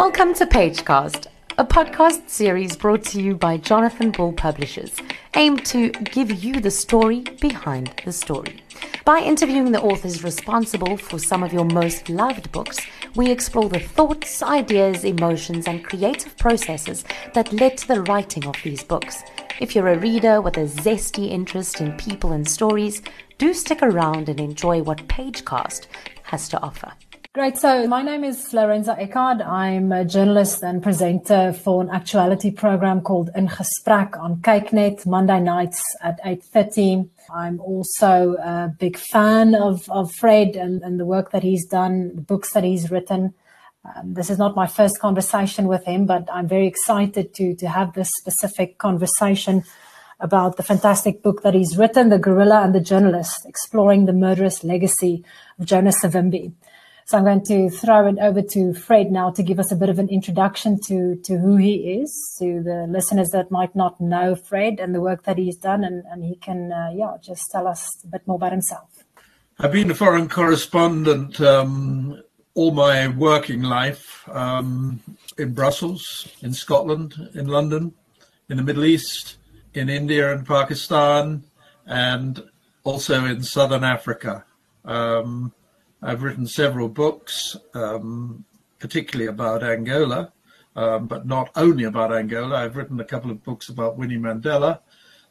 Welcome to Pagecast, a podcast series brought to you by Jonathan Ball Publishers, aimed to give you the story behind the story. By interviewing the authors responsible for some of your most loved books, we explore the thoughts, ideas, emotions, and creative processes that led to the writing of these books. If you're a reader with a zesty interest in people and stories, do stick around and enjoy what Pagecast has to offer. Great. So my name is Lorenza Eckard. I'm a journalist and presenter for an actuality program called In Gesprek on Kyknet Monday nights at 8.30. I'm also a big fan of, of Fred and, and the work that he's done, the books that he's written. Um, this is not my first conversation with him, but I'm very excited to, to have this specific conversation about the fantastic book that he's written, The Guerrilla and the Journalist, exploring the murderous legacy of Jonas Savimbi. So I'm going to throw it over to Fred now to give us a bit of an introduction to, to who he is, to the listeners that might not know Fred and the work that he's done. And, and he can, uh, yeah, just tell us a bit more about himself. I've been a foreign correspondent um, all my working life um, in Brussels, in Scotland, in London, in the Middle East, in India and Pakistan, and also in Southern Africa. Um, I've written several books, um, particularly about Angola, um, but not only about Angola. I've written a couple of books about Winnie Mandela,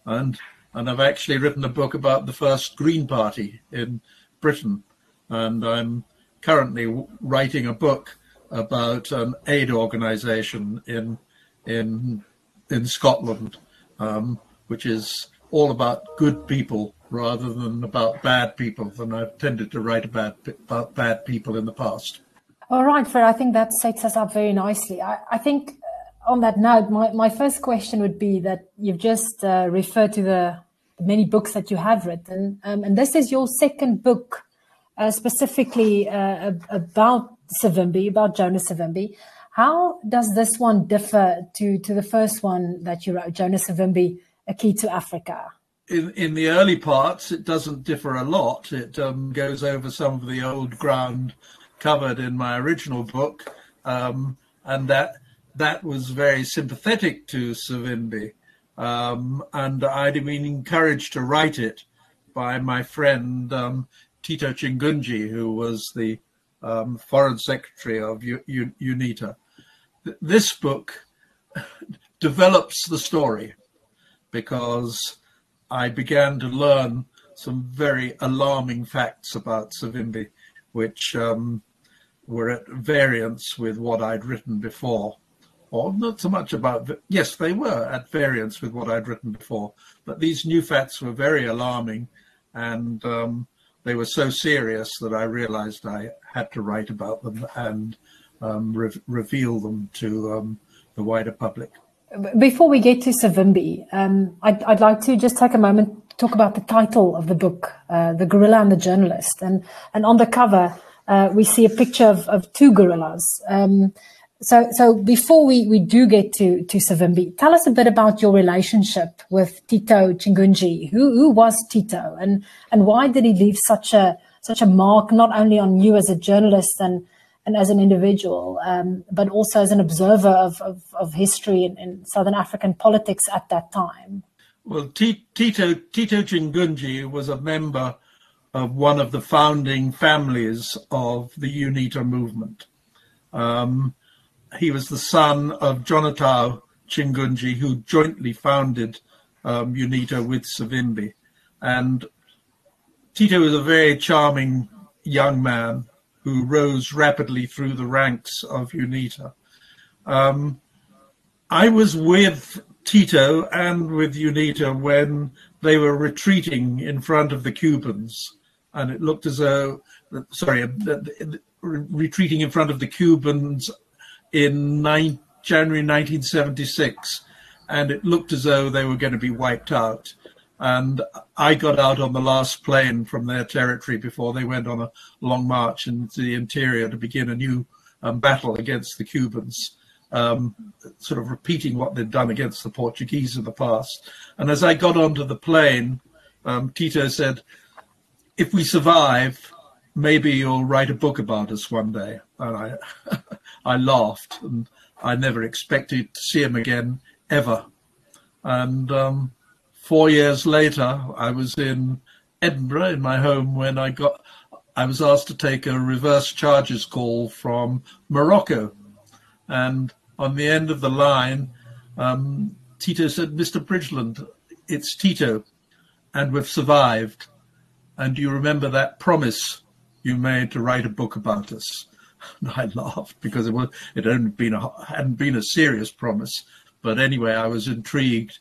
and and I've actually written a book about the first Green Party in Britain, and I'm currently writing a book about an aid organisation in in in Scotland, um, which is all about good people rather than about bad people. And I've tended to write about, about bad people in the past. All right, Fred, I think that sets us up very nicely. I, I think uh, on that note, my, my first question would be that you've just uh, referred to the many books that you have written, um, and this is your second book uh, specifically uh, about Savimbi, about Jonas Savimbi. How does this one differ to, to the first one that you wrote, Jonas Savimbi, A Key to Africa? In, in the early parts, it doesn't differ a lot. It um, goes over some of the old ground covered in my original book, um, and that that was very sympathetic to Savimbi. Um, and I'd been encouraged to write it by my friend um, Tito Chingunji, who was the um, foreign secretary of U- U- UNITA. This book develops the story because I began to learn some very alarming facts about Savimbi, which um, were at variance with what I'd written before. Or not so much about, yes, they were at variance with what I'd written before, but these new facts were very alarming and um, they were so serious that I realized I had to write about them and um, re- reveal them to um, the wider public. Before we get to Savimbi, um, I'd, I'd, like to just take a moment to talk about the title of the book, uh, The Guerrilla and the Journalist. And, and on the cover, uh, we see a picture of, of two gorillas. Um, so, so before we, we do get to, to Savimbi, tell us a bit about your relationship with Tito Chingunji. Who, who was Tito and, and why did he leave such a, such a mark, not only on you as a journalist and, and as an individual, um, but also as an observer of, of, of history in, in, Southern African politics at that time. Well, Tito, Tito Chingunji was a member of one of the founding families of the UNITA movement. Um, he was the son of Jonathan Chingunji, who jointly founded um, UNITA with Savimbi. And Tito was a very charming young man who rose rapidly through the ranks of UNITA. Um, I was with Tito and with UNITA when they were retreating in front of the Cubans, and it looked as though, sorry, retreating in front of the Cubans in nine, January 1976, and it looked as though they were going to be wiped out and I got out on the last plane from their territory before they went on a long march into the interior to begin a new um, battle against the Cubans, um, sort of repeating what they'd done against the Portuguese in the past. And as I got onto the plane, um, Tito said, "If we survive, maybe you'll write a book about us one day." And I, I laughed, and I never expected to see him again ever. And um, four years later, I was in Edinburgh in my home when I got I was asked to take a reverse charges call from Morocco, and on the end of the line, um, Tito said, "Mr. Bridgeland, it's Tito, and we've survived. And do you remember that promise you made to write a book about us?" And I laughed because it was it hadn't been a hadn't been a serious promise, but anyway, I was intrigued,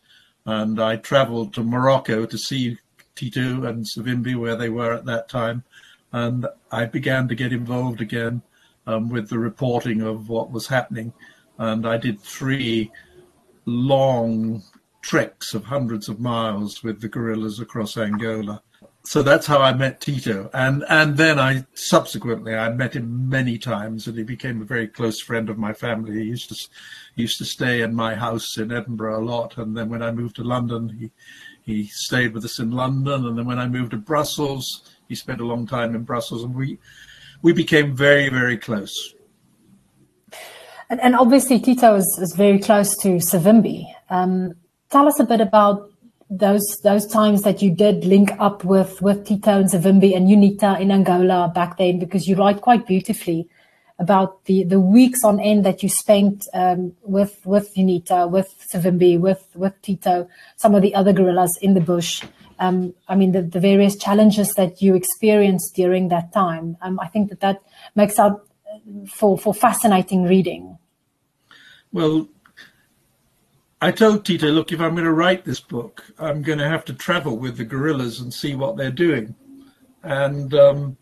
and I travelled to Morocco to see Tito and Savimbi where they were at that time, and I began to get involved again um, with the reporting of what was happening. And I did three long treks of hundreds of miles with the guerrillas across Angola. So that's how I met Tito, and and then I subsequently I met him many times, and he became a very close friend of my family. He used to he used to stay in my house in Edinburgh a lot, and then when I moved to London, he he stayed with us in London, and then when I moved to Brussels, he spent a long time in Brussels, and we we became very very close. And, and obviously, Tito is, is very close to Savimbi. Um, tell us a bit about those those times that you did link up with with Tito and Savimbi and UNITA in Angola back then, because you write quite beautifully about the, the weeks on end that you spent um, with with UNITA, with Savimbi, with with Tito, some of the other guerrillas in the bush, um, I mean, the, the, various challenges that you experienced during that time. Um, I think that that makes out for, for fascinating reading. Well, I told Tito, look, if I'm going to write this book, I'm going to have to travel with the guerrillas and see what they're doing. And um,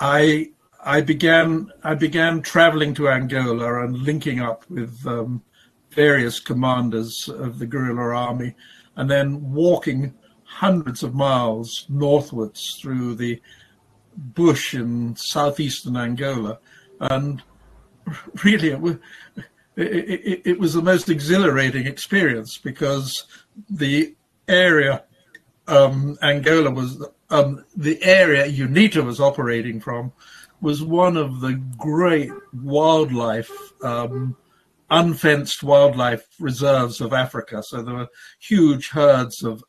I I began I began traveling to Angola and linking up with um, various commanders of the guerrilla army and then walking hundreds of miles northwards through the bush in southeastern Angola. And really, it was, it, it, it was the most exhilarating experience because the area um, Angola was, um, the area UNITA was operating from was one of the great wildlife um, unfenced wildlife reserves of Africa. So there were huge herds of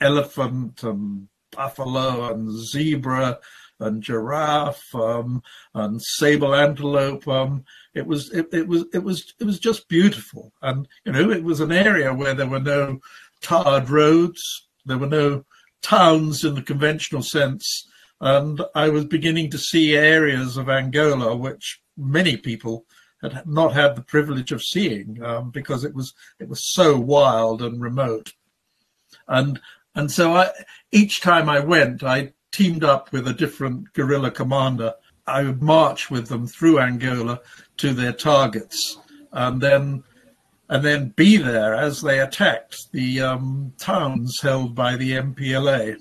elephant and buffalo and zebra and giraffe um, and sable antelope. Um, it was it, it was it was it was just beautiful, and you know it was an area where there were no tarred roads, there were no towns in the conventional sense, and I was beginning to see areas of Angola which many people had not had the privilege of seeing um, because it was it was so wild and remote, and and so I each time I went, I teamed up with a different guerrilla commander. I would march with them through Angola to their targets, and then and then be there as they attacked the um, towns held by the MPLA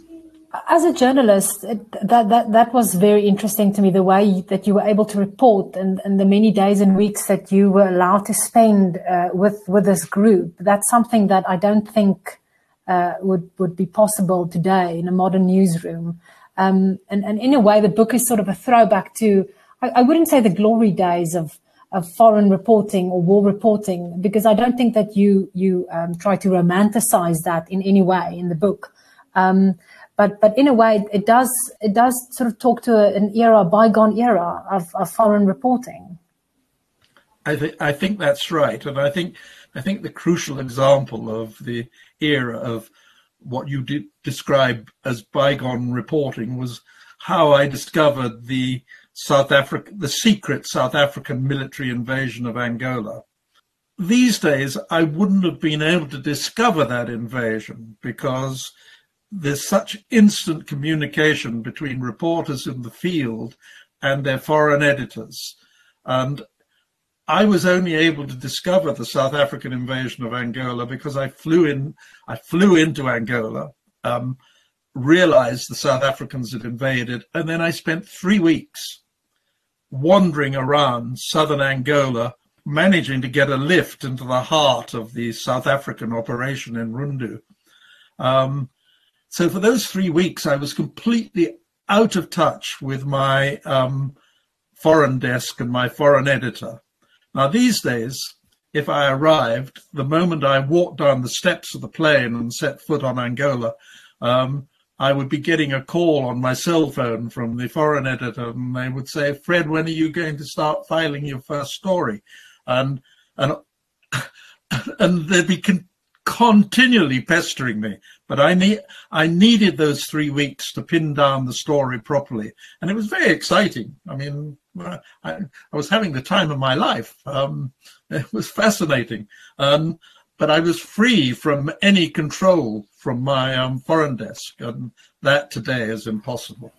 as a journalist, that, that, that was very interesting to me, the way that you were able to report and, and the many days and weeks that you were allowed to spend uh, with, with this group. That's something that I don't think uh, would, would be possible today in a modern newsroom. Um, and, and in a way, the book is sort of a throwback to, I, I wouldn't say the glory days of, of foreign reporting or war reporting, because I don't think that you, you um, try to romanticize that in any way in the book. Um, but but in a way it does it does sort of talk to an era, a bygone era of, of foreign reporting. I think I think that's right, and I think I think the crucial example of the era of what you did describe as bygone reporting was how I discovered the South Africa, the secret South African military invasion of Angola. These days, I wouldn't have been able to discover that invasion because there's such instant communication between reporters in the field and their foreign editors. And I was only able to discover the South African invasion of Angola because I flew in, I flew into Angola, um, realized the South Africans had invaded, and then I spent three weeks wandering around southern Angola, managing to get a lift into the heart of the South African operation in Rundu. Um, so for those three weeks, I was completely out of touch with my um, foreign desk and my foreign editor. Now, these days, if I arrived, the moment I walked down the steps of the plane and set foot on Angola, um, I would be getting a call on my cell phone from the foreign editor, and they would say, "Fred, when are you going to start filing your first story?" And and and they'd be con- continually pestering me. But I need I needed those three weeks to pin down the story properly, and it was very exciting. I mean, I, I was having the time of my life. Um, it was fascinating. Um, but I was free from any control from my um, foreign desk, and that today is impossible.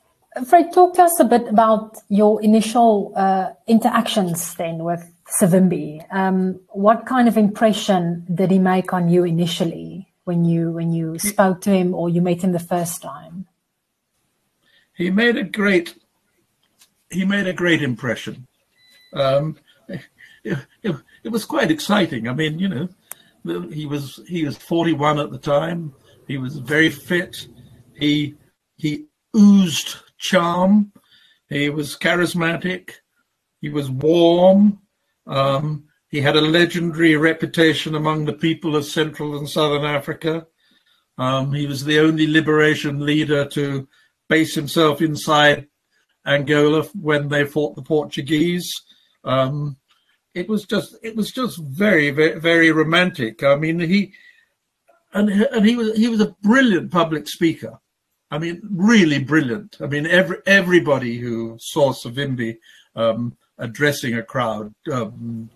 Fred, talk to us a bit about your initial uh, interactions then with Savimbi. Um, what kind of impression did he make on you initially when you when you spoke to him or you met him the first time? He made a great he made a great impression. Um, it, it, it was quite exciting. I mean, you know, he was he was 41 at the time. He was very fit. He he oozed charm. He was charismatic. He was warm. Um, he had a legendary reputation among the people of Central and Southern Africa. Um, he was the only liberation leader to base himself inside Angola when they fought the Portuguese. Um, it was just it was just very very very romantic. I mean he and and he was he was a brilliant public speaker. I mean really brilliant. I mean every everybody who saw Savimbi um, addressing a crowd um,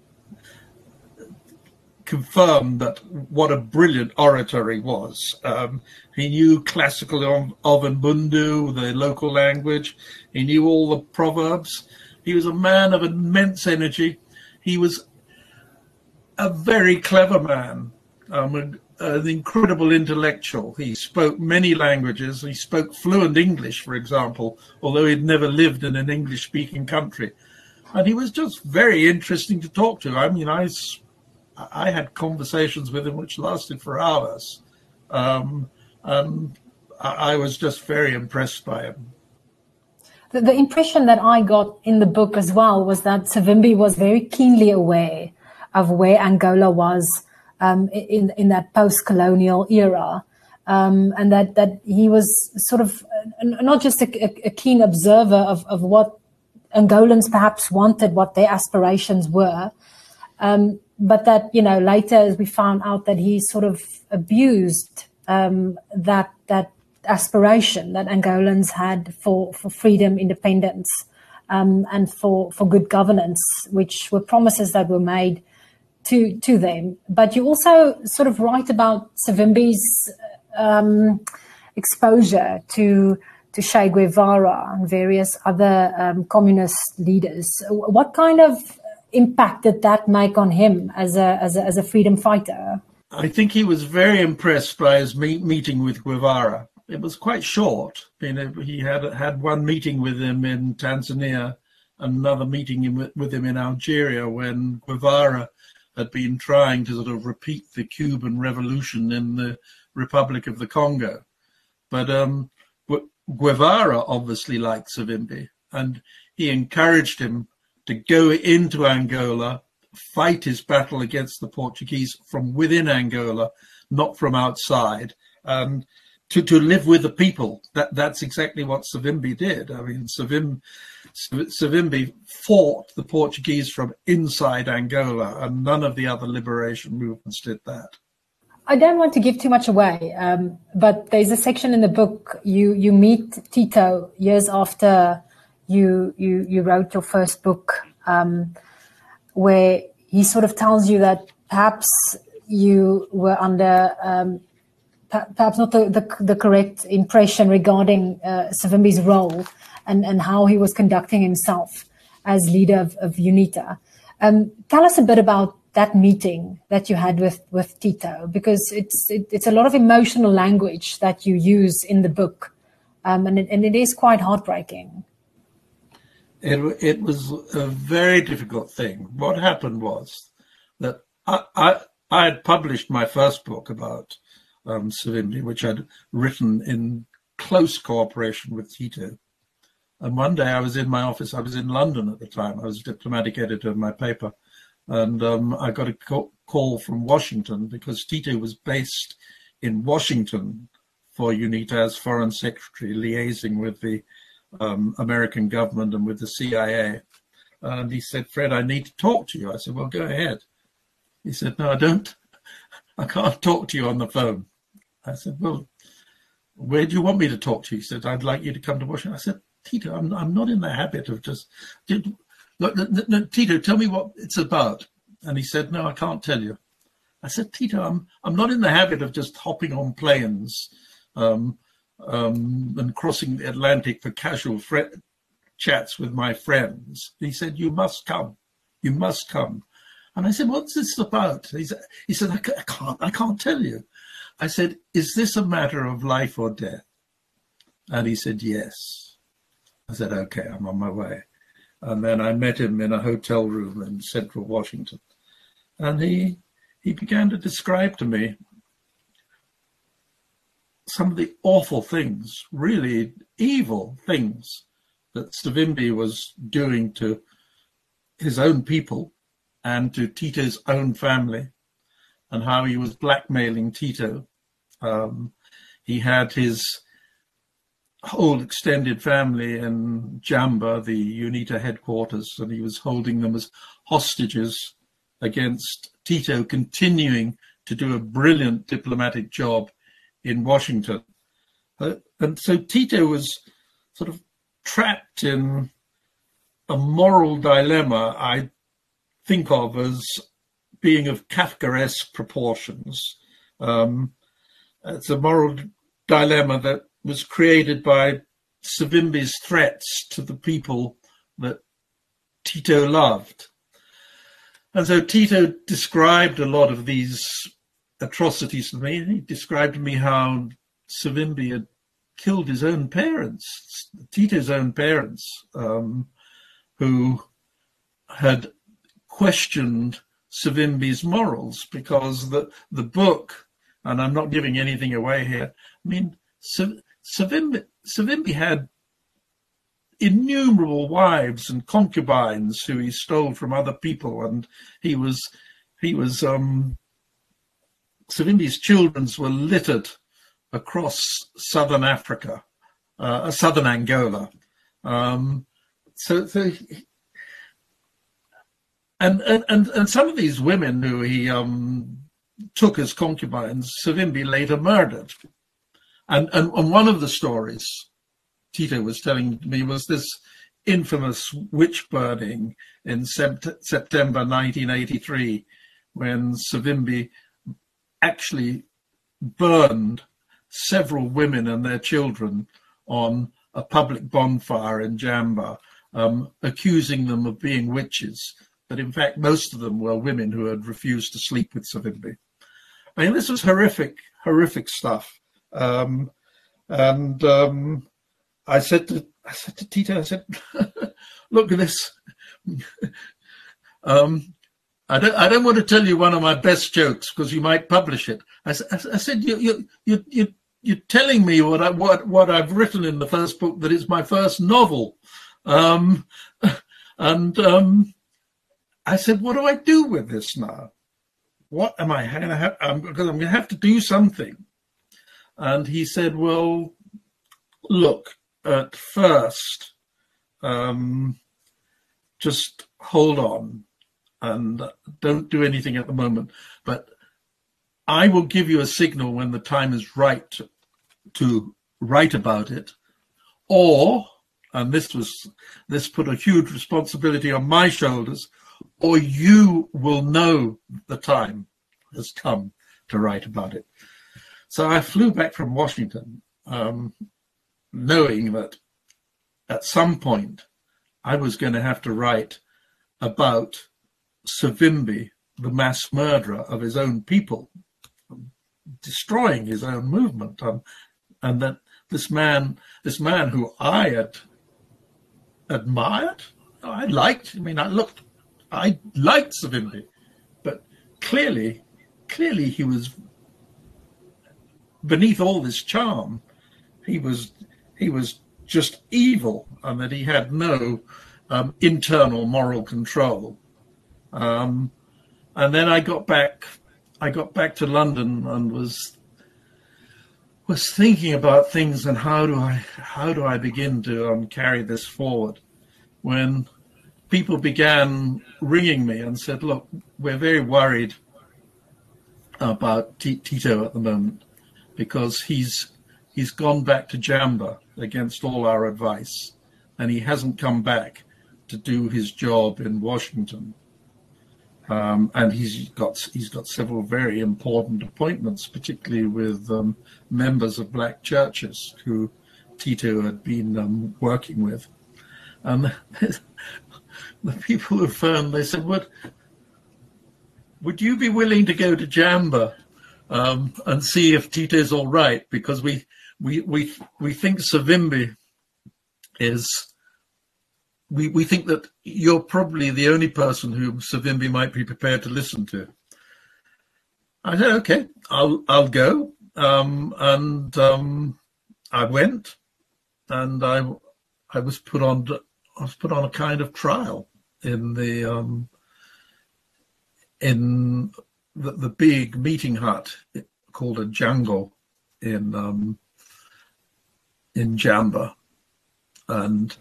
confirmed that what a brilliant orator he was. Um, he knew classical of Umbundu, the local language. He knew all the proverbs. He was a man of immense energy he was a very clever man, um, an, incredible intellectual. He spoke many languages. He spoke fluent English, for example, although he'd never lived in an English speaking country. And he was just very interesting to talk to. I mean, I, I had conversations with him which lasted for hours. Um, and I was just very impressed by him the, the impression that I got in the book as well was that Savimbi was very keenly aware of where Angola was um, in in that post-colonial era, um, and that that he was sort of not just a, a, keen observer of of what Angolans perhaps wanted, what their aspirations were, um, but that you know later as we found out that he sort of abused um, that that aspiration that Angolans had for, for freedom, independence, um, and for, for good governance, which were promises that were made to, to them. But you also sort of write about Savimbi's um, exposure to to Che Guevara and various other um, communist leaders. What kind of impact did that make on him as a, as a, as a freedom fighter? I think he was very impressed by his meet, meeting with Guevara it was quite short. You know, he had had one meeting with him in Tanzania, another meeting with him in Algeria when Guevara had been trying to sort of repeat the Cuban Revolution in the Republic of the Congo. But um, Guevara obviously liked Savimbi, and he encouraged him to go into Angola, fight his battle against the Portuguese from within Angola, not from outside. And to, to live with the people. That that's exactly what Savimbi did. I mean, Savim, Savimbi fought the Portuguese from inside Angola, and none of the other liberation movements did that. I don't want to give too much away, um, but there's a section in the book you you meet Tito years after you you you wrote your first book, um, where he sort of tells you that perhaps you were under um, perhaps not the, the, the, correct impression regarding uh, Savimbi's role and, and how he was conducting himself as leader of, of UNITA. Um, tell us a bit about that meeting that you had with, with Tito, because it's it, it's a lot of emotional language that you use in the book, um, and, it, and it is quite heartbreaking. It, it was a very difficult thing. What happened was that I, I, I had published my first book about um, Savimbi, which I'd written in close cooperation with Tito. And one day I was in my office. I was in London at the time. I was diplomatic editor of my paper, and um, I got a call from Washington because Tito was based in Washington for UNITA as foreign secretary, liaising with the um, American government and with the CIA. And he said, Fred, I need to talk to you. I said, well, go ahead. He said, no, I don't. I can't talk to you on the phone. I said, well, where do you want me to talk to you? He said, I'd like you to come to Washington. I said, Tito, I'm, I'm not in the habit of just, did, no, no, Tito, tell me what it's about. And he said, no, I can't tell you. I said, Tito, I'm, I'm not in the habit of just hopping on planes um, um, and crossing the Atlantic for casual fre- chats with my friends. He said, you must come. You must come. And I said, what's this about? He said, he said I can't, I can't tell you. I said, is this a matter of life or death? And he said, yes. I said, okay, I'm on my way. And then I met him in a hotel room in central Washington. And he, he began to describe to me some of the awful things, really evil things that Savimbi was doing to his own people and to Tito's own family and how he was blackmailing Tito. Um, he had his whole extended family in Jamba, the UNITA headquarters, and he was holding them as hostages against Tito continuing to do a brilliant diplomatic job in Washington. Uh, and so Tito was sort of trapped in a moral dilemma I think of as being of Kafkaesque proportions. Um, it's a moral dilemma that was created by Savimbi's threats to the people that Tito loved. And so Tito described a lot of these atrocities to me. He described to me how Savimbi had killed his own parents, Tito's own parents, um, who had questioned Savimbi's morals because the the book, and I'm not giving anything away here. I mean, Savimbi, Savimbi had innumerable wives and concubines who he stole from other people, and he was he was um, Savimbi's children were littered across southern Africa, uh, southern Angola. Um, so, so and, and, and, and some of these women who he um, took as concubines, Savimbi later murdered. And, and, and one of the stories Tito was telling me was this infamous witch burning in sept- September 1983 when Savimbi actually burned several women and their children on a public bonfire in Jamba, um, accusing them of being witches. But in fact, most of them were women who had refused to sleep with Savimbi. I mean, this was horrific, horrific stuff. Um, and um, I said to I said to Tito, I said, "Look at this. um, I don't, I don't want to tell you one of my best jokes because you might publish it. I, I said, you, you, you, you, you're telling me what I, what, what I've written in the first book that it's my first novel. Um, and, um, I said, what do I do with this now? What am I going to have? Because I'm going to have to do something. And he said, well, look, at first, um, just hold on and don't do anything at the moment. But I will give you a signal when the time is right to, write about it, or and this was this put a huge responsibility on my shoulders, or you will know the time has come to write about it. So I flew back from Washington, um, knowing that at some point I was going to have to write about Savimbi, the mass murderer of his own people, destroying his own movement, um, and that this man, this man who I had admired, I liked. I mean, I looked, I liked Savimbi, but clearly, clearly he was beneath all this charm. He was, he was just evil and that he had no um, internal moral control. Um, and then I got back, I got back to London and was was thinking about things and how do I how do I begin to um, carry this forward when people began ringing me and said, "Look, we're very worried about T- Tito at the moment because he's he's gone back to Jamba against all our advice, and he hasn't come back to do his job in Washington." Um, and he's got he's got several very important appointments, particularly with um, members of black churches who Tito had been um, working with. And the people who phoned, they said, "What would you be willing to go to Jamba um, and see if Tito's all right? Because we we we we think Savimbi is." We, we think that you're probably the only person who Savimbi might be prepared to listen to. I said, okay, I'll I'll go, um, and um, I went, and I I was put on I was put on a kind of trial in the um, in the, the big meeting hut called a jango in um, in Jamba, and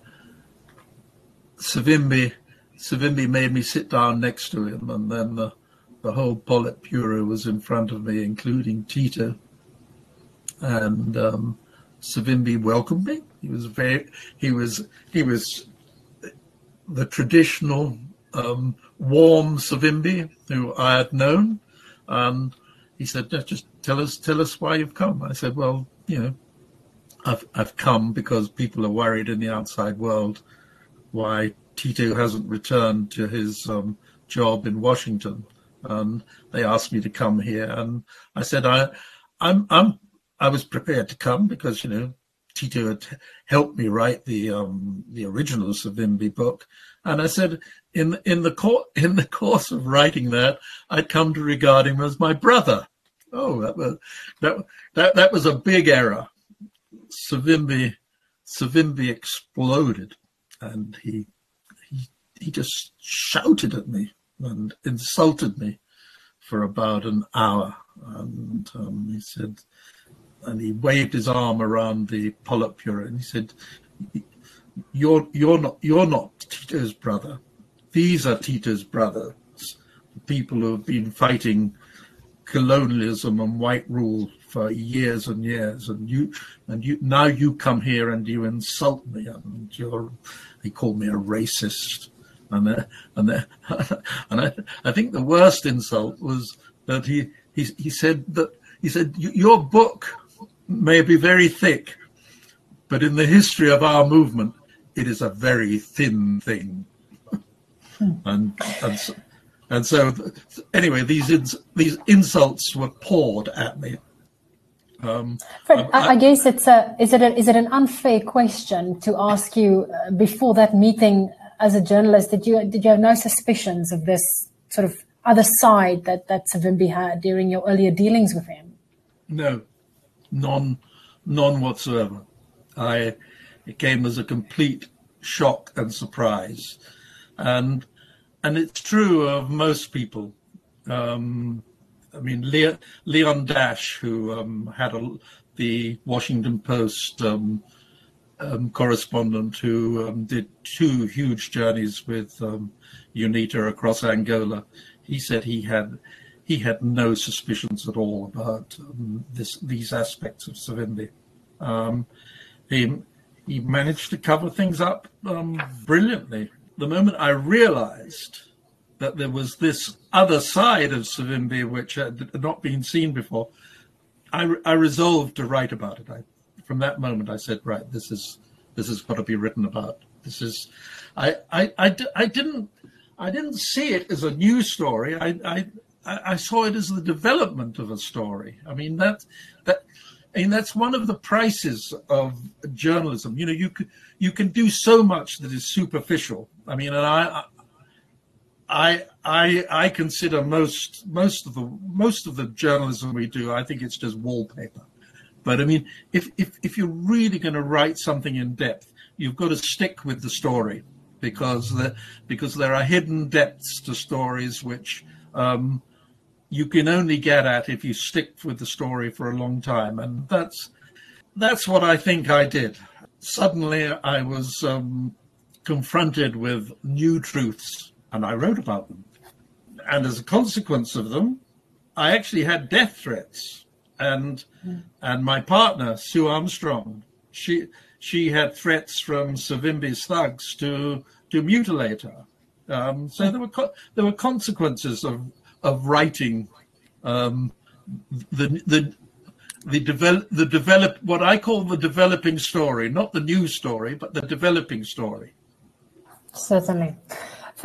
Savimbi, Savimbi made me sit down next to him, and then the, the whole Politburo was in front of me, including Tito. And um, Savimbi welcomed me. He was very, he was, he was the traditional um, warm Savimbi who I had known. And he said, just tell us, tell us why you've come. I said, well, you know, I've, I've come because people are worried in the outside world why Tito hasn't returned to his um, job in Washington. And they asked me to come here, and I said I, I'm, I'm, I was prepared to come because you know Tito had helped me write the um, the original Savimbi book, and I said in in the court in the course of writing that I'd come to regard him as my brother. Oh, that was that that that was a big error. Savimbi Savimbi exploded and he he he just shouted at me and insulted me for about an hour. And um, he said, and he waved his arm around the Politburo and he said, "You're you're not you're not Tito's brother. These are Tito's brothers, the people who have been fighting colonialism and white rule for years and years, and you and you now you come here and you insult me, and you're he called me a racist, and uh, and uh, and I, I think the worst insult was that he he he said that he said your book may be very thick, but in the history of our movement, it is a very thin thing, and and. So, and so, anyway, these ins- these insults were poured at me, um, Fred, I, I, guess it's a is it a, is it an unfair question to ask you uh, before that meeting as a journalist? Did you did you have no suspicions of this sort of other side that that Savimbi had during your earlier dealings with him? No, none, none whatsoever. I it came as a complete shock and surprise, and and it's true of most people. Um, I mean, Leon, Dash, who um, had a, the Washington Post um, um, correspondent who um, did two huge journeys with um, UNITA across Angola, he said he had he had no suspicions at all about um, this these aspects of Savimbi. he he managed to cover things up brilliantly. The moment I realized that there was this other side of Savimbi which had not been seen before, I, I resolved to write about it. I, from that moment, I said, right, this is this has got to be written about. This is, I, I, I, I didn't, I didn't see it as a news story. I, I, I saw it as the development of a story. I mean that, that, I mean that's one of the prices of journalism. You know, you can you can do so much that is superficial. I mean, and I, I I I consider most most of the most of the journalism we do. I think it's just wallpaper. But I mean, if, if, if you're really going to write something in depth, you've got to stick with the story because the, because there are hidden depths to stories which um, you can only get at if you stick with the story for a long time, and that's that's what I think I did. Suddenly, I was um, confronted with new truths, and I wrote about them. And as a consequence of them, I actually had death threats, and mm. and my partner Sue Armstrong, she she had threats from Savimbi's thugs to to mutilate her. Um, so there were co- there were consequences of of writing um, the the the develop the develop what I call the developing story, not the new story, but the developing story. Certainly,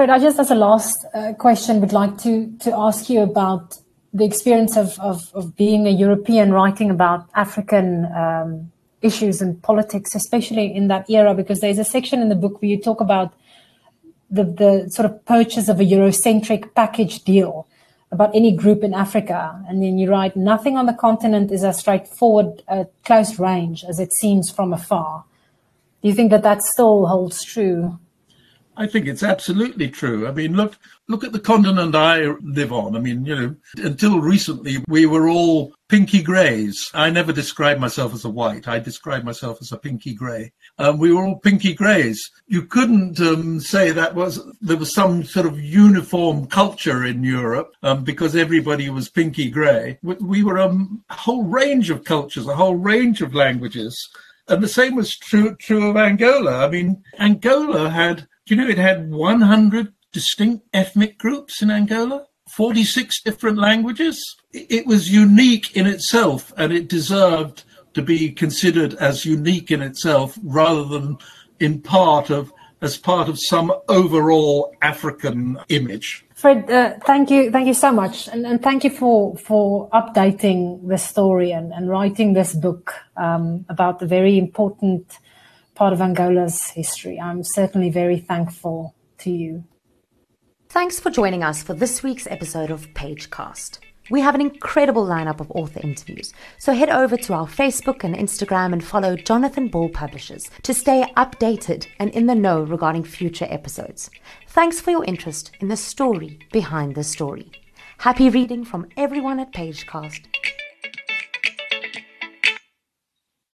I just as a last uh, question would like to to ask you about the experience of of, of being a European writing about African. Um, issues and politics, especially in that era, because there's a section in the book where you talk about the, the sort of purchase of a Eurocentric package deal about any group in Africa. And then you write, nothing on the continent is as straightforward at close range as it seems from afar. Do you think that that still holds true? I think it's absolutely true. I mean, look, look at the continent I live on. I mean, you know, until recently we were all pinky greys. I never described myself as a white. I described myself as a pinky grey. Um, we were all pinky greys. You couldn't um, say that was there was some sort of uniform culture in Europe um, because everybody was pinky grey. We, we were a whole range of cultures, a whole range of languages. And the same was true true of Angola. I mean, Angola had you know it had 100 distinct ethnic groups in Angola? 46 different languages. It was unique in itself and it deserved to be considered as unique in itself rather than in part of as part of some overall African image. Fred, uh, thank you, thank you so much, and, and, thank you for for updating the story and, and writing this book um, about the very important part of Angola's history. I'm certainly very thankful to you. Thanks for joining us for this week's episode of Pagecast. We have an incredible lineup of author interviews, so head over to our Facebook and Instagram and follow Jonathan Ball Publishers to stay updated and in the know regarding future episodes. Thanks for your interest in the story behind the story. Happy reading from everyone at Pagecast